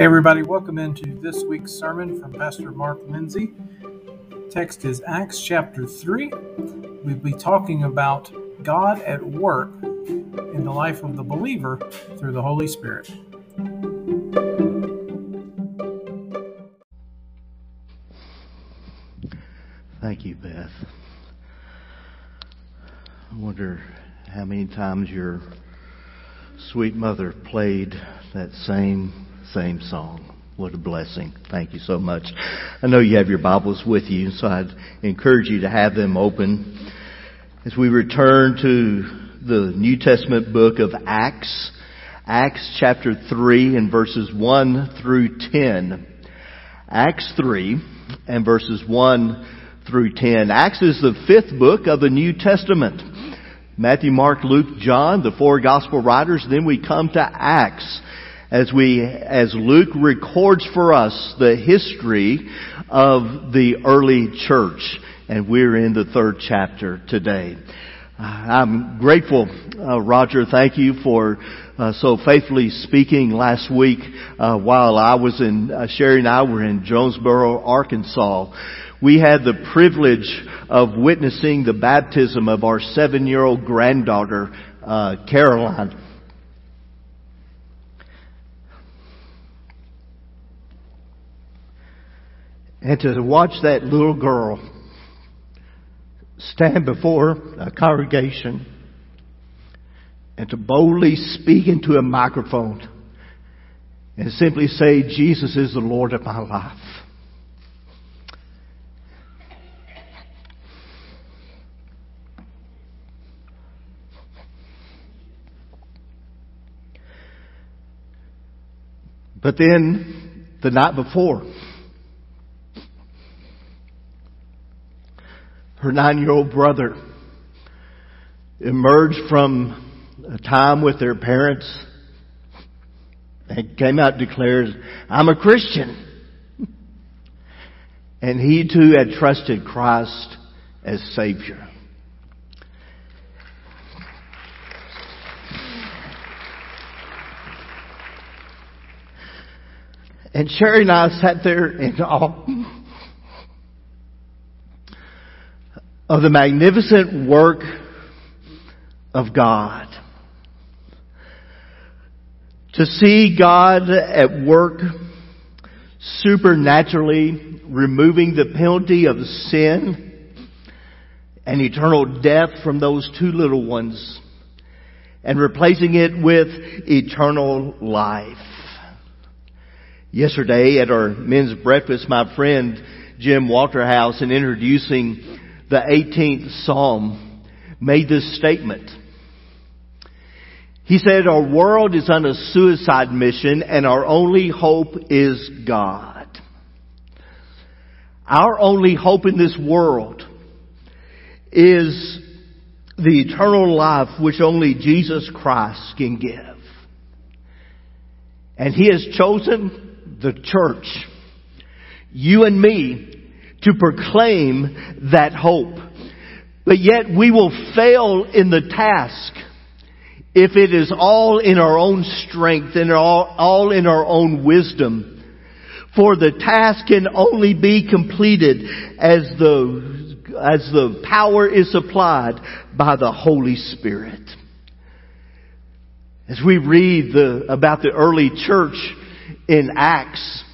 Hey, everybody, welcome into this week's sermon from Pastor Mark Lindsay. Text is Acts chapter 3. We'll be talking about God at work in the life of the believer through the Holy Spirit. Thank you, Beth. I wonder how many times your sweet mother played that same same song. What a blessing. Thank you so much. I know you have your Bibles with you, so I'd encourage you to have them open. As we return to the New Testament book of Acts, Acts chapter 3 and verses 1 through 10. Acts 3 and verses 1 through 10. Acts is the fifth book of the New Testament. Matthew, Mark, Luke, John, the four gospel writers. Then we come to Acts as we, as Luke records for us the history of the early church. And we're in the third chapter today. Uh, I'm grateful, uh, Roger. Thank you for uh, so faithfully speaking last week uh, while I was in uh, Sherry and I were in Jonesboro, Arkansas. We had the privilege of witnessing the baptism of our seven-year-old granddaughter, uh, Caroline. And to watch that little girl stand before a congregation and to boldly speak into a microphone and simply say, Jesus is the Lord of my life. But then the night before, her nine year old brother emerged from a time with their parents and came out and declared, I'm a Christian. And he too had trusted Christ as Savior. And Sherry and I sat there in awe of the magnificent work of God. To see God at work supernaturally removing the penalty of sin and eternal death from those two little ones and replacing it with eternal life. Yesterday at our men's breakfast, my friend Jim Waterhouse in introducing the 18th Psalm made this statement. He said, our world is on a suicide mission and our only hope is God. Our only hope in this world is the eternal life which only Jesus Christ can give. And He has chosen the church, you and me, to proclaim that hope. But yet we will fail in the task if it is all in our own strength and all, all in our own wisdom. For the task can only be completed as the, as the power is supplied by the Holy Spirit. As we read the, about the early church, in Acts,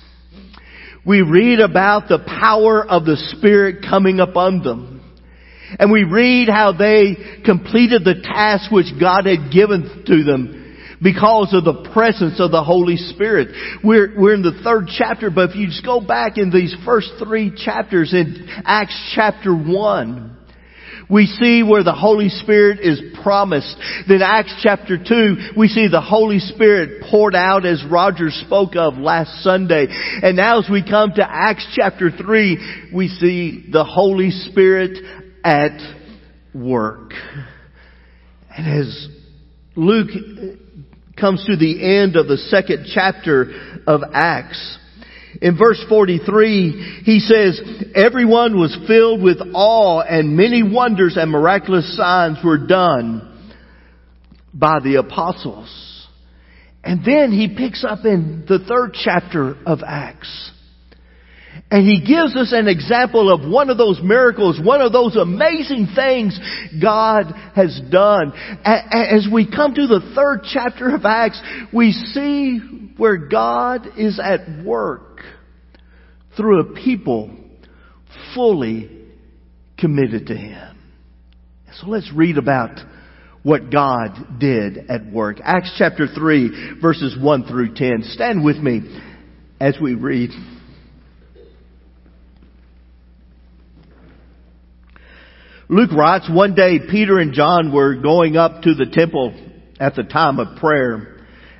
we read about the power of the Spirit coming upon them. And we read how they completed the task which God had given to them because of the presence of the Holy Spirit. We're, we're in the third chapter, but if you just go back in these first three chapters in Acts chapter 1, we see where the Holy Spirit is promised. Then Acts chapter 2, we see the Holy Spirit poured out as Roger spoke of last Sunday. And now as we come to Acts chapter 3, we see the Holy Spirit at work. And as Luke comes to the end of the second chapter of Acts, in verse 43, he says, everyone was filled with awe and many wonders and miraculous signs were done by the apostles. And then he picks up in the third chapter of Acts. And he gives us an example of one of those miracles, one of those amazing things God has done. As we come to the third chapter of Acts, we see where God is at work through a people fully committed to Him. So let's read about what God did at work. Acts chapter 3 verses 1 through 10. Stand with me as we read. Luke writes, one day Peter and John were going up to the temple at the time of prayer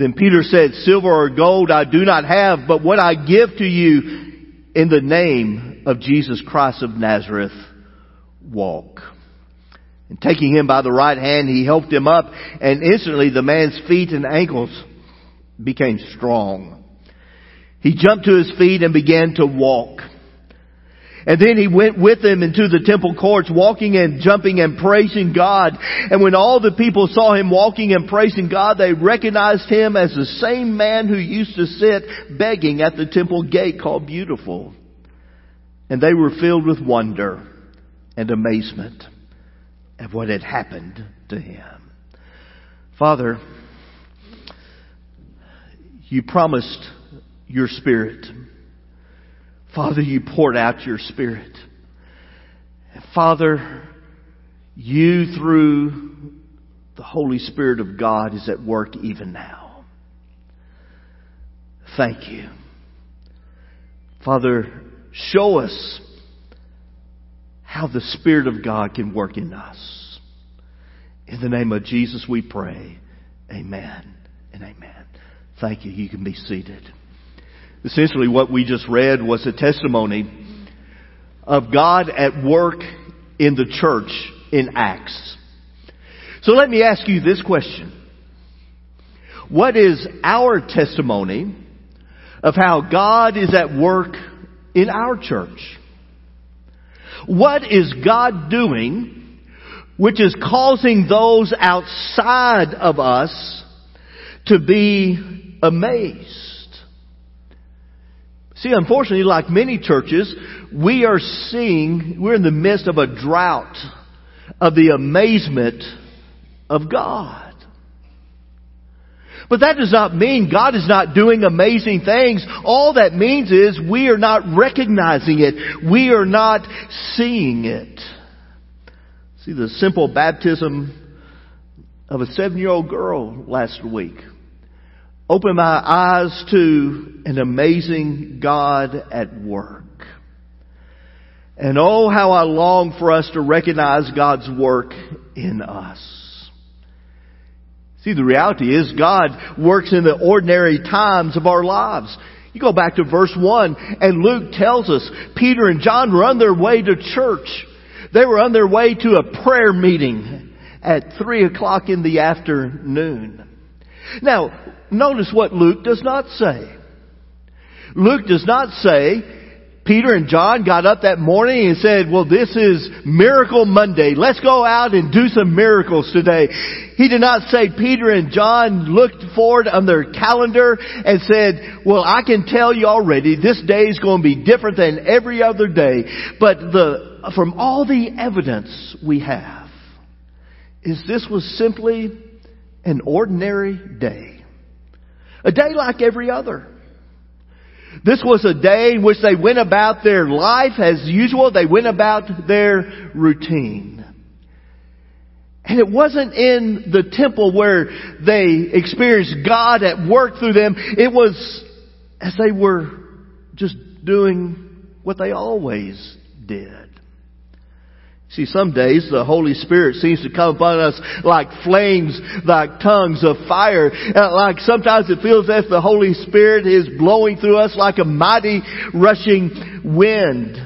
Then Peter said, Silver or gold I do not have, but what I give to you in the name of Jesus Christ of Nazareth, walk. And taking him by the right hand, he helped him up, and instantly the man's feet and ankles became strong. He jumped to his feet and began to walk. And then he went with them into the temple courts, walking and jumping and praising God. And when all the people saw him walking and praising God, they recognized him as the same man who used to sit begging at the temple gate called Beautiful. And they were filled with wonder and amazement at what had happened to him. Father, you promised your spirit Father, you poured out your Spirit. Father, you through the Holy Spirit of God is at work even now. Thank you. Father, show us how the Spirit of God can work in us. In the name of Jesus we pray. Amen and amen. Thank you. You can be seated. Essentially what we just read was a testimony of God at work in the church in Acts. So let me ask you this question. What is our testimony of how God is at work in our church? What is God doing which is causing those outside of us to be amazed? See, unfortunately, like many churches, we are seeing, we're in the midst of a drought of the amazement of God. But that does not mean God is not doing amazing things. All that means is we are not recognizing it. We are not seeing it. See the simple baptism of a seven year old girl last week open my eyes to an amazing God at work. And oh, how I long for us to recognize God's work in us. See, the reality is God works in the ordinary times of our lives. You go back to verse 1 and Luke tells us Peter and John were on their way to church. They were on their way to a prayer meeting at 3 o'clock in the afternoon. Now, notice what Luke does not say. Luke does not say, Peter and John got up that morning and said, well, this is Miracle Monday. Let's go out and do some miracles today. He did not say Peter and John looked forward on their calendar and said, well, I can tell you already this day is going to be different than every other day. But the, from all the evidence we have, is this was simply an ordinary day. A day like every other. This was a day in which they went about their life as usual. They went about their routine. And it wasn't in the temple where they experienced God at work through them. It was as they were just doing what they always did. See, some days the Holy Spirit seems to come upon us like flames, like tongues of fire. Like sometimes it feels as if the Holy Spirit is blowing through us like a mighty rushing wind.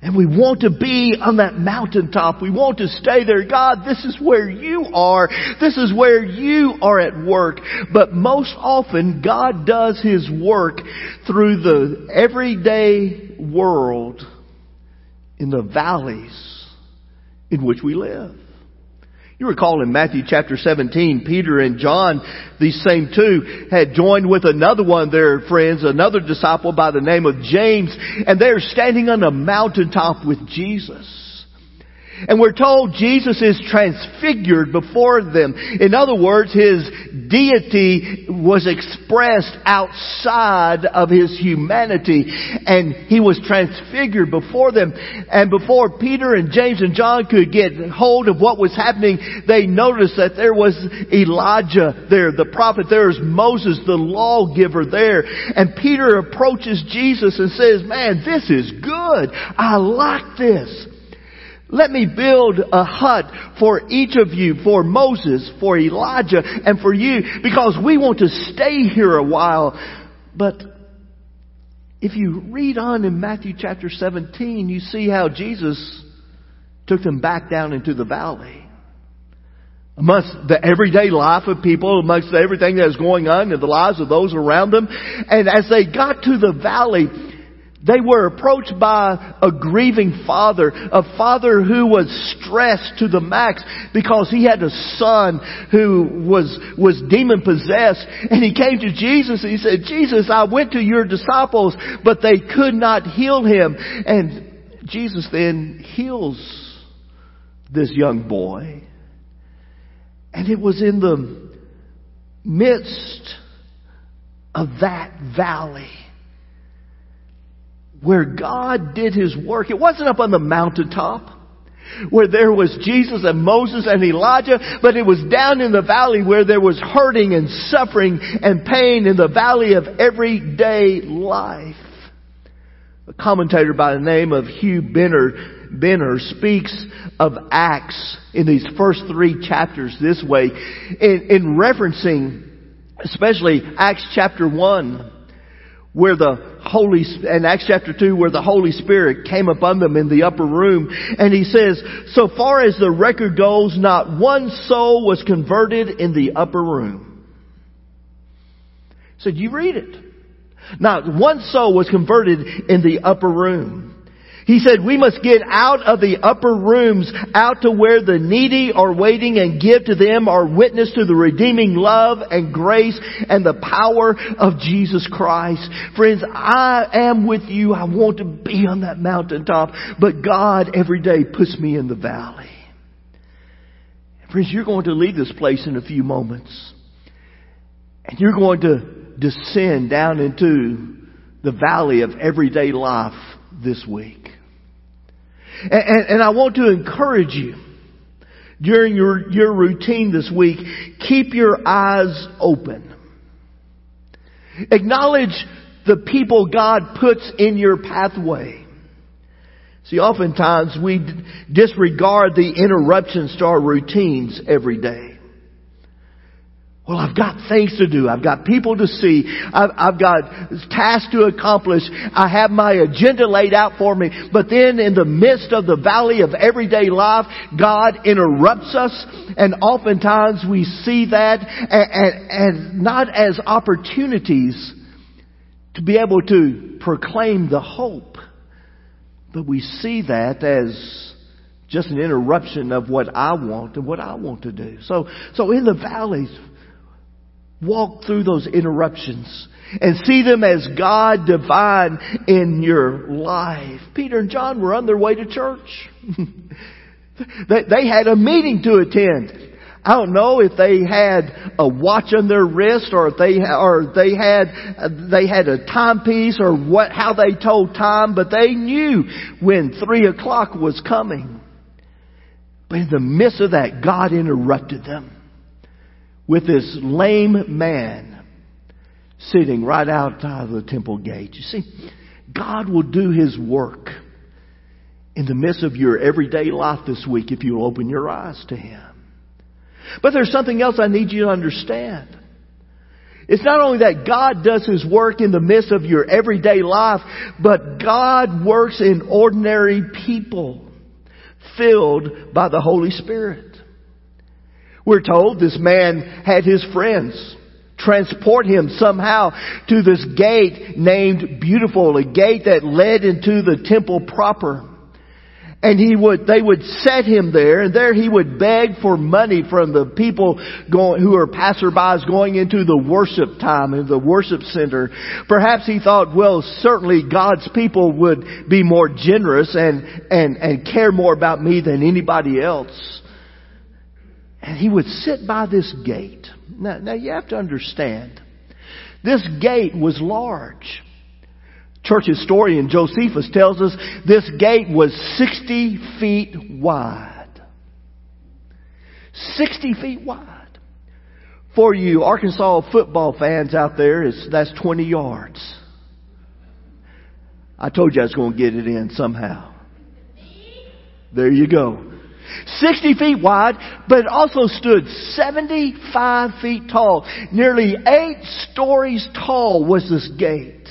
And we want to be on that mountaintop. We want to stay there. God, this is where you are. This is where you are at work. But most often, God does His work through the everyday world in the valleys in which we live. You recall in Matthew chapter 17, Peter and John, these same two, had joined with another one of their friends, another disciple by the name of James, and they're standing on a mountaintop with Jesus. And we're told Jesus is transfigured before them. In other words, His deity was expressed outside of His humanity. And He was transfigured before them. And before Peter and James and John could get hold of what was happening, they noticed that there was Elijah there, the prophet. There was Moses, the lawgiver there. And Peter approaches Jesus and says, man, this is good. I like this. Let me build a hut for each of you, for Moses, for Elijah, and for you, because we want to stay here a while. But if you read on in Matthew chapter 17, you see how Jesus took them back down into the valley. Amongst the everyday life of people, amongst everything that is going on in the lives of those around them. And as they got to the valley, they were approached by a grieving father, a father who was stressed to the max because he had a son who was, was demon possessed. And he came to Jesus and he said, Jesus, I went to your disciples, but they could not heal him. And Jesus then heals this young boy. And it was in the midst of that valley where God did His work. It wasn't up on the mountaintop where there was Jesus and Moses and Elijah, but it was down in the valley where there was hurting and suffering and pain in the valley of everyday life. A commentator by the name of Hugh Benner, Benner speaks of Acts in these first three chapters this way, in, in referencing especially Acts chapter 1 where the Holy, in Acts chapter 2, where the Holy Spirit came upon them in the upper room. And he says, so far as the record goes, not one soul was converted in the upper room. So you read it. Not one soul was converted in the upper room. He said we must get out of the upper rooms, out to where the needy are waiting and give to them our witness to the redeeming love and grace and the power of Jesus Christ. Friends, I am with you. I want to be on that mountaintop, but God every day puts me in the valley. Friends, you're going to leave this place in a few moments. And you're going to descend down into the valley of everyday life this week. And, and, and I want to encourage you during your, your routine this week, keep your eyes open. Acknowledge the people God puts in your pathway. See, oftentimes we disregard the interruptions to our routines every day. Well, I've got things to do. I've got people to see. I've, I've, got tasks to accomplish. I have my agenda laid out for me. But then in the midst of the valley of everyday life, God interrupts us. And oftentimes we see that and, and, not as opportunities to be able to proclaim the hope. But we see that as just an interruption of what I want and what I want to do. So, so in the valleys, Walk through those interruptions and see them as God divine in your life. Peter and John were on their way to church. they, they had a meeting to attend. I don't know if they had a watch on their wrist or if they or they had they had a timepiece or what how they told time, but they knew when three o'clock was coming. But in the midst of that, God interrupted them with this lame man sitting right outside of the temple gate. You see, God will do His work in the midst of your everyday life this week if you'll open your eyes to Him. But there's something else I need you to understand. It's not only that God does His work in the midst of your everyday life, but God works in ordinary people filled by the Holy Spirit. We're told this man had his friends transport him somehow to this gate named Beautiful, a gate that led into the temple proper. And he would, they would set him there, and there he would beg for money from the people going, who are passerbys going into the worship time in the worship center. Perhaps he thought, well, certainly God's people would be more generous and, and, and care more about me than anybody else. And he would sit by this gate. Now, now you have to understand, this gate was large. Church historian Josephus tells us this gate was 60 feet wide. 60 feet wide. For you Arkansas football fans out there, that's 20 yards. I told you I was going to get it in somehow. There you go. 60 feet wide, but it also stood 75 feet tall. Nearly eight stories tall was this gate.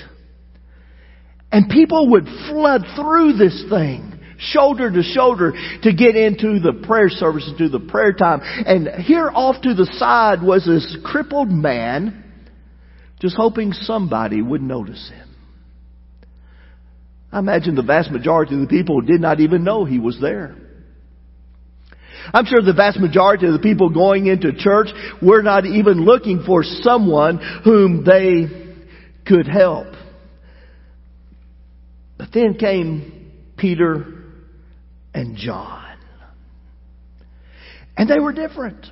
And people would flood through this thing, shoulder to shoulder, to get into the prayer services, to the prayer time. And here off to the side was this crippled man, just hoping somebody would notice him. I imagine the vast majority of the people did not even know he was there. I'm sure the vast majority of the people going into church were not even looking for someone whom they could help. But then came Peter and John. And they were different.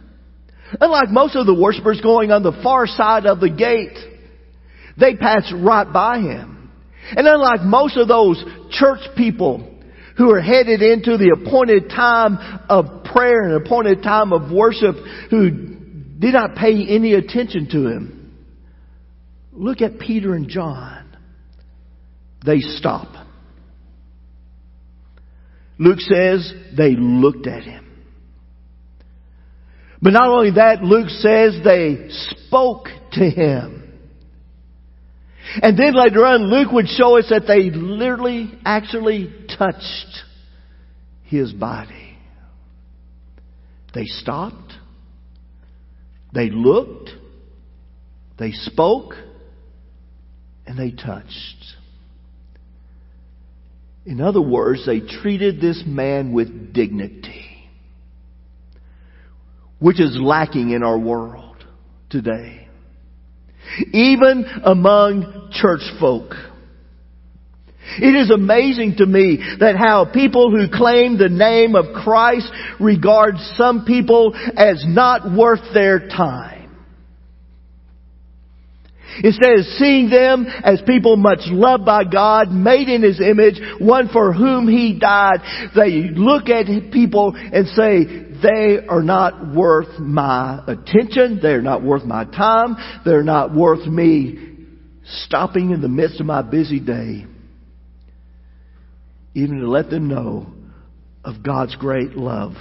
Unlike most of the worshippers going on the far side of the gate, they passed right by him. And unlike most of those church people who are headed into the appointed time of prayer and appointed time of worship who did not pay any attention to him. Look at Peter and John. They stop. Luke says they looked at him. But not only that, Luke says they spoke to him. And then later on, Luke would show us that they literally, actually touched his body. They stopped. They looked. They spoke. And they touched. In other words, they treated this man with dignity, which is lacking in our world today even among church folk. It is amazing to me that how people who claim the name of Christ regard some people as not worth their time. Instead of seeing them as people much loved by God, made in His image, one for whom He died, they look at people and say, they are not worth my attention. They're not worth my time. They're not worth me stopping in the midst of my busy day, even to let them know of God's great love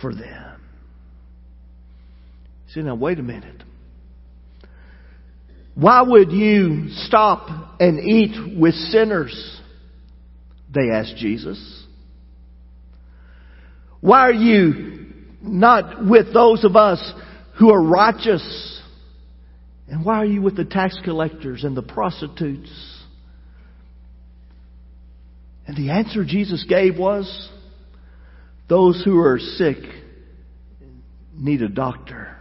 for them. See, now wait a minute. Why would you stop and eat with sinners? They asked Jesus. Why are you not with those of us who are righteous? And why are you with the tax collectors and the prostitutes? And the answer Jesus gave was, those who are sick need a doctor,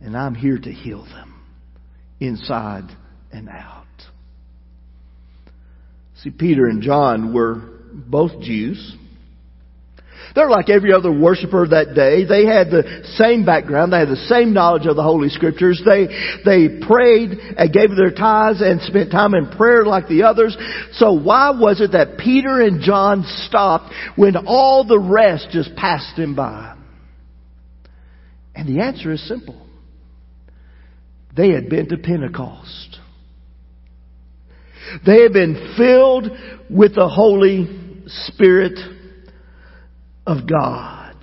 and I'm here to heal them inside and out. See, Peter and John were both Jews. They're like every other worshiper that day. They had the same background. They had the same knowledge of the Holy Scriptures. They, they prayed and gave their tithes and spent time in prayer like the others. So why was it that Peter and John stopped when all the rest just passed them by? And the answer is simple. They had been to Pentecost. They had been filled with the Holy Spirit of God.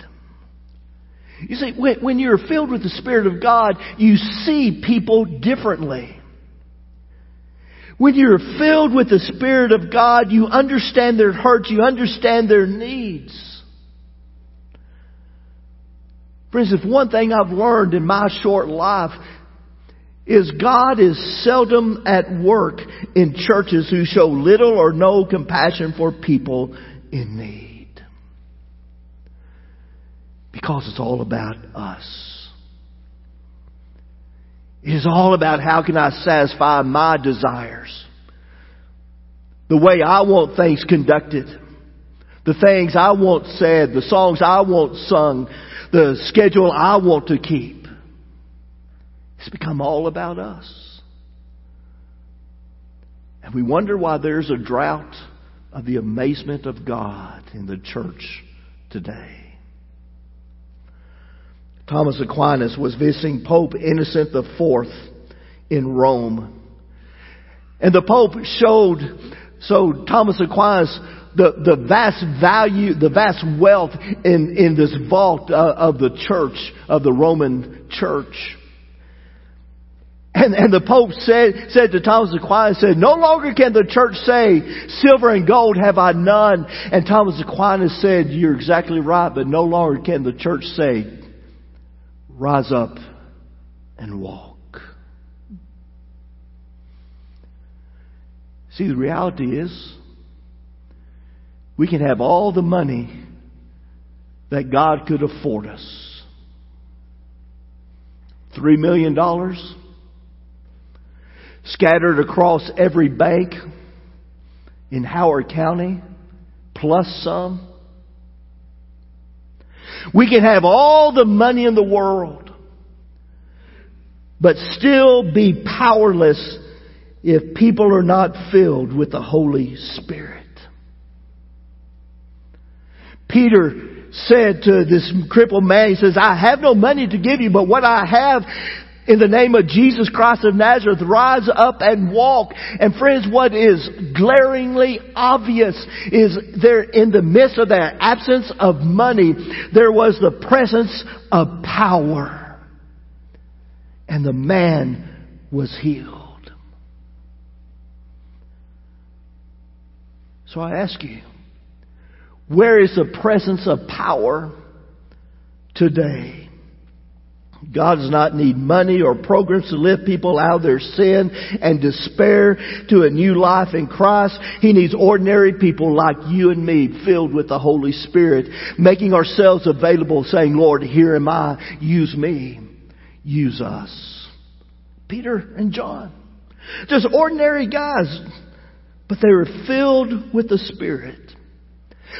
You see, when you're filled with the Spirit of God, you see people differently. When you're filled with the Spirit of God, you understand their hurts, you understand their needs. Friends, if one thing I've learned in my short life is God is seldom at work in churches who show little or no compassion for people in need. Because it's all about us. It is all about how can I satisfy my desires. The way I want things conducted. The things I want said. The songs I want sung. The schedule I want to keep. It's become all about us. And we wonder why there's a drought of the amazement of God in the church today. Thomas Aquinas was visiting Pope Innocent IV in Rome. And the Pope showed, so Thomas Aquinas, the, the vast value, the vast wealth in, in this vault uh, of the church, of the Roman church. And, and the Pope said, said to Thomas Aquinas, said, No longer can the church say, Silver and gold have I none. And Thomas Aquinas said, You're exactly right, but no longer can the church say, rise up and walk. See, the reality is, we can have all the money that God could afford us. Three million dollars scattered across every bank in Howard County, plus some. We can have all the money in the world, but still be powerless if people are not filled with the Holy Spirit. Peter said to this crippled man, he says, I have no money to give you, but what I have in the name of Jesus Christ of Nazareth, rise up and walk. And friends, what is glaringly obvious is there in the midst of that absence of money, there was the presence of power. And the man was healed. So I ask you, where is the presence of power today? God does not need money or programs to lift people out of their sin and despair to a new life in Christ. He needs ordinary people like you and me filled with the Holy Spirit, making ourselves available saying, Lord, here am I. Use me. Use us. Peter and John. Just ordinary guys, but they were filled with the Spirit.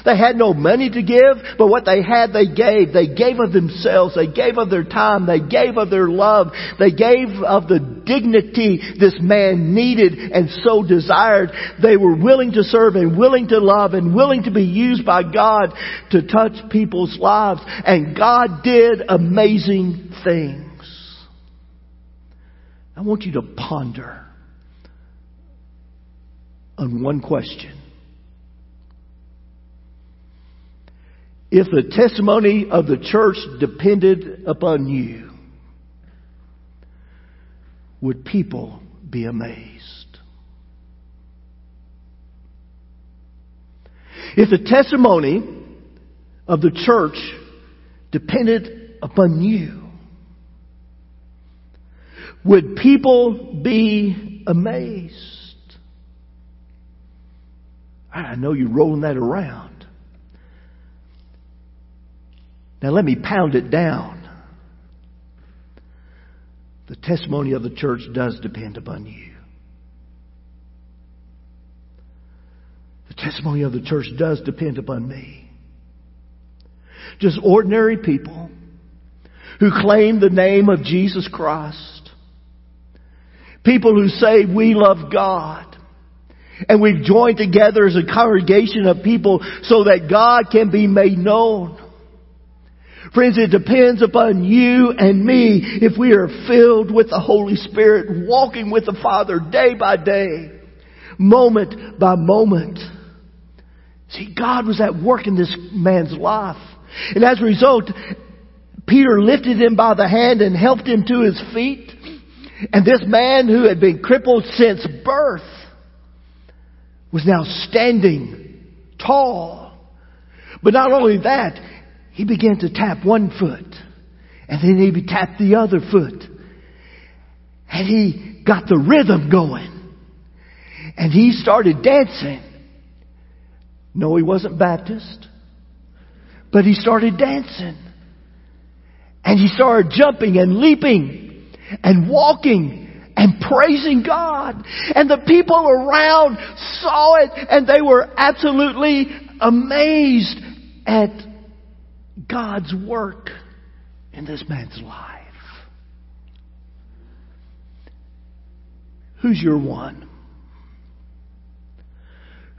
They had no money to give, but what they had, they gave. They gave of themselves. They gave of their time. They gave of their love. They gave of the dignity this man needed and so desired. They were willing to serve and willing to love and willing to be used by God to touch people's lives. And God did amazing things. I want you to ponder on one question. If the testimony of the church depended upon you, would people be amazed? If the testimony of the church depended upon you, would people be amazed? I know you're rolling that around. Now let me pound it down. The testimony of the church does depend upon you. The testimony of the church does depend upon me. Just ordinary people who claim the name of Jesus Christ. People who say we love God. And we've joined together as a congregation of people so that God can be made known. Friends, it depends upon you and me if we are filled with the Holy Spirit, walking with the Father day by day, moment by moment. See, God was at work in this man's life. And as a result, Peter lifted him by the hand and helped him to his feet. And this man who had been crippled since birth was now standing tall. But not only that, he began to tap one foot. And then he tapped the other foot. And he got the rhythm going. And he started dancing. No, he wasn't Baptist. But he started dancing. And he started jumping and leaping and walking and praising God. And the people around saw it and they were absolutely amazed at God's work in this man's life. Who's your one?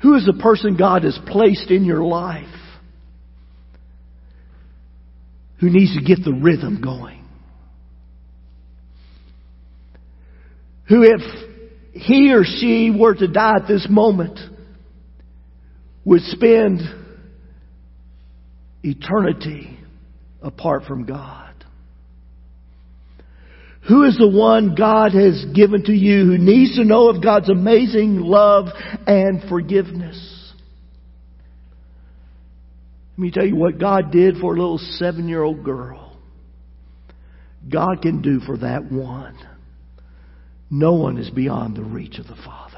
Who is the person God has placed in your life who needs to get the rhythm going? Who, if he or she were to die at this moment, would spend eternity apart from God? Who is the one God has given to you who needs to know of God's amazing love and forgiveness? Let me tell you what God did for a little seven year old girl. God can do for that one. No one is beyond the reach of the Father.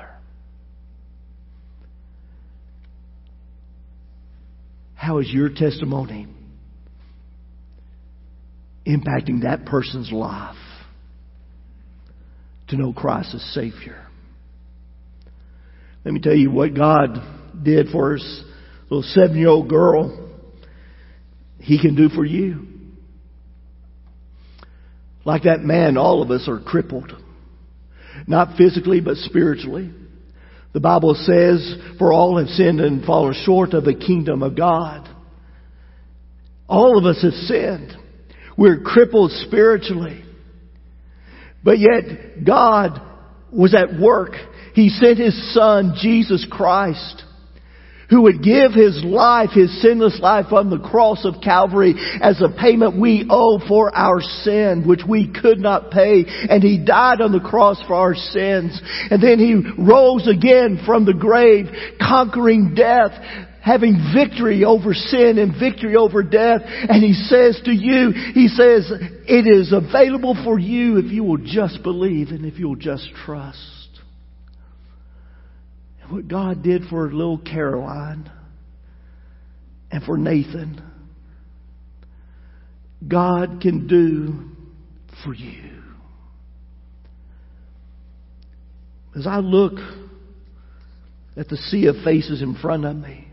How is your testimony impacting that person's life to know Christ as Savior? Let me tell you what God did for his little seven year old girl. He can do for you. Like that man, all of us are crippled. Not physically, but spiritually. The Bible says, for all have sinned and fallen short of the kingdom of God. All of us have sinned. We're crippled spiritually. But yet, God was at work. He sent His Son, Jesus Christ, who would give his life, his sinless life on the cross of Calvary as a payment we owe for our sin, which we could not pay. And he died on the cross for our sins. And then he rose again from the grave, conquering death, having victory over sin and victory over death. And he says to you, he says, it is available for you if you will just believe and if you will just trust what God did for little Caroline and for Nathan, God can do for you. As I look at the sea of faces in front of me,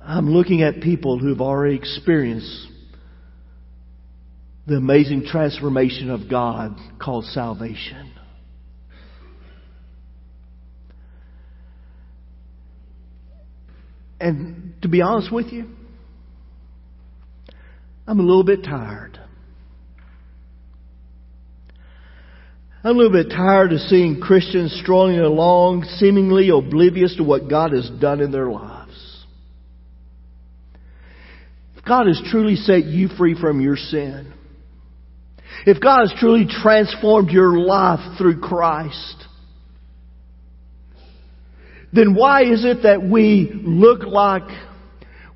I'm looking at people who've already experienced the amazing transformation of God called salvation. And to be honest with you, I'm a little bit tired. I'm a little bit tired of seeing Christians strolling along, seemingly oblivious to what God has done in their lives. If God has truly set you free from your sin, if God has truly transformed your life through Christ, then why is it that we look like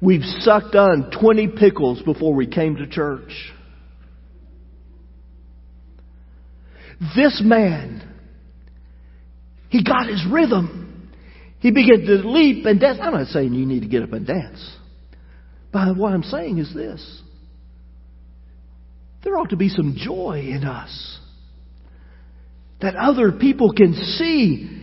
we've sucked on 20 pickles before we came to church? This man, he got his rhythm. He began to leap and dance. I'm not saying you need to get up and dance. But what I'm saying is this. There ought to be some joy in us. That other people can see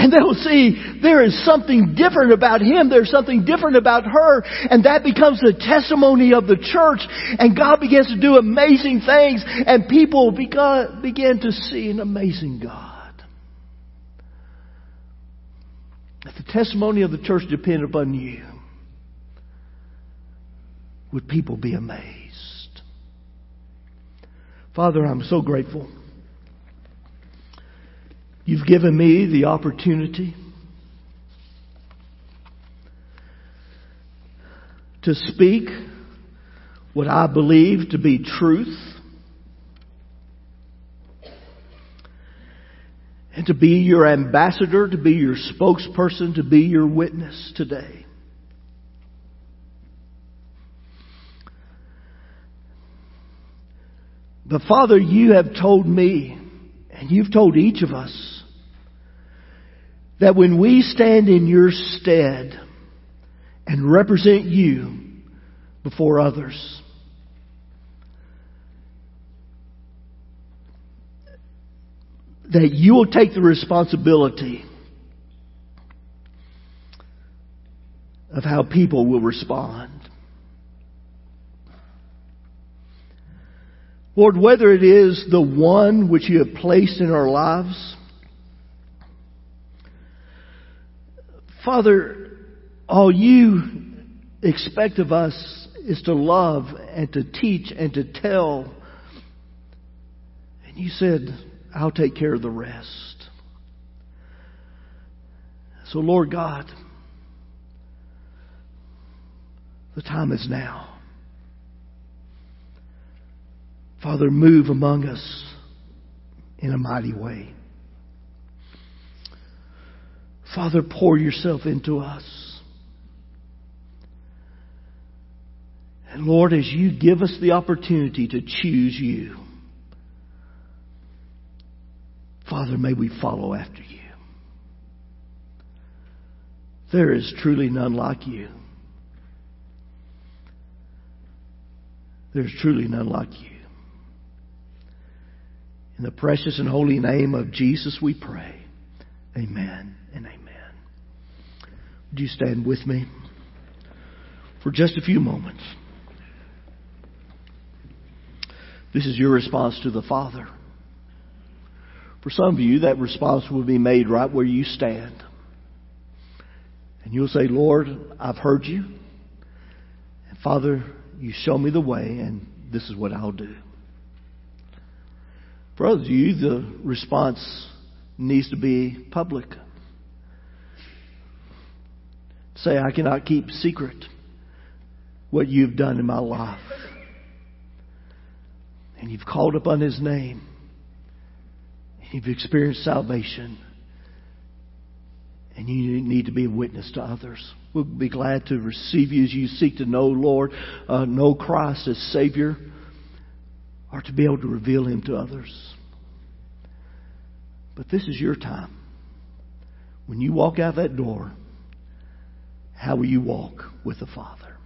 and they'll see there is something different about him. There's something different about her. And that becomes the testimony of the church. And God begins to do amazing things. And people begin to see an amazing God. If the testimony of the church depended upon you, would people be amazed? Father, I'm so grateful You've given me the opportunity to speak what I believe to be truth and to be your ambassador, to be your spokesperson, to be your witness today. The Father, you have told me and you've told each of us, that when we stand in your stead and represent you before others, that you will take the responsibility of how people will respond. Lord, whether it is the one which you have placed in our lives, Father, all you expect of us is to love and to teach and to tell. And you said, I'll take care of the rest. So, Lord God, the time is now. Father, move among us in a mighty way. Father, pour yourself into us. And Lord, as you give us the opportunity to choose you, Father, may we follow after you. There is truly none like you. There's truly none like you. In the precious and holy name of Jesus we pray. Amen and amen. Would you stand with me for just a few moments? This is your response to the Father. For some of you, that response will be made right where you stand. And you'll say, Lord, I've heard you. And Father, you show me the way, and this is what I'll do. For others you, the response needs to be public. Say, I cannot keep secret what you've done in my life. And you've called upon His name. You've experienced salvation. And you need to be a witness to others. We'll be glad to receive you as you seek to know Lord, uh, know Christ as Savior are to be able to reveal Him to others. But this is your time. When you walk out that door, how will you walk with the Father?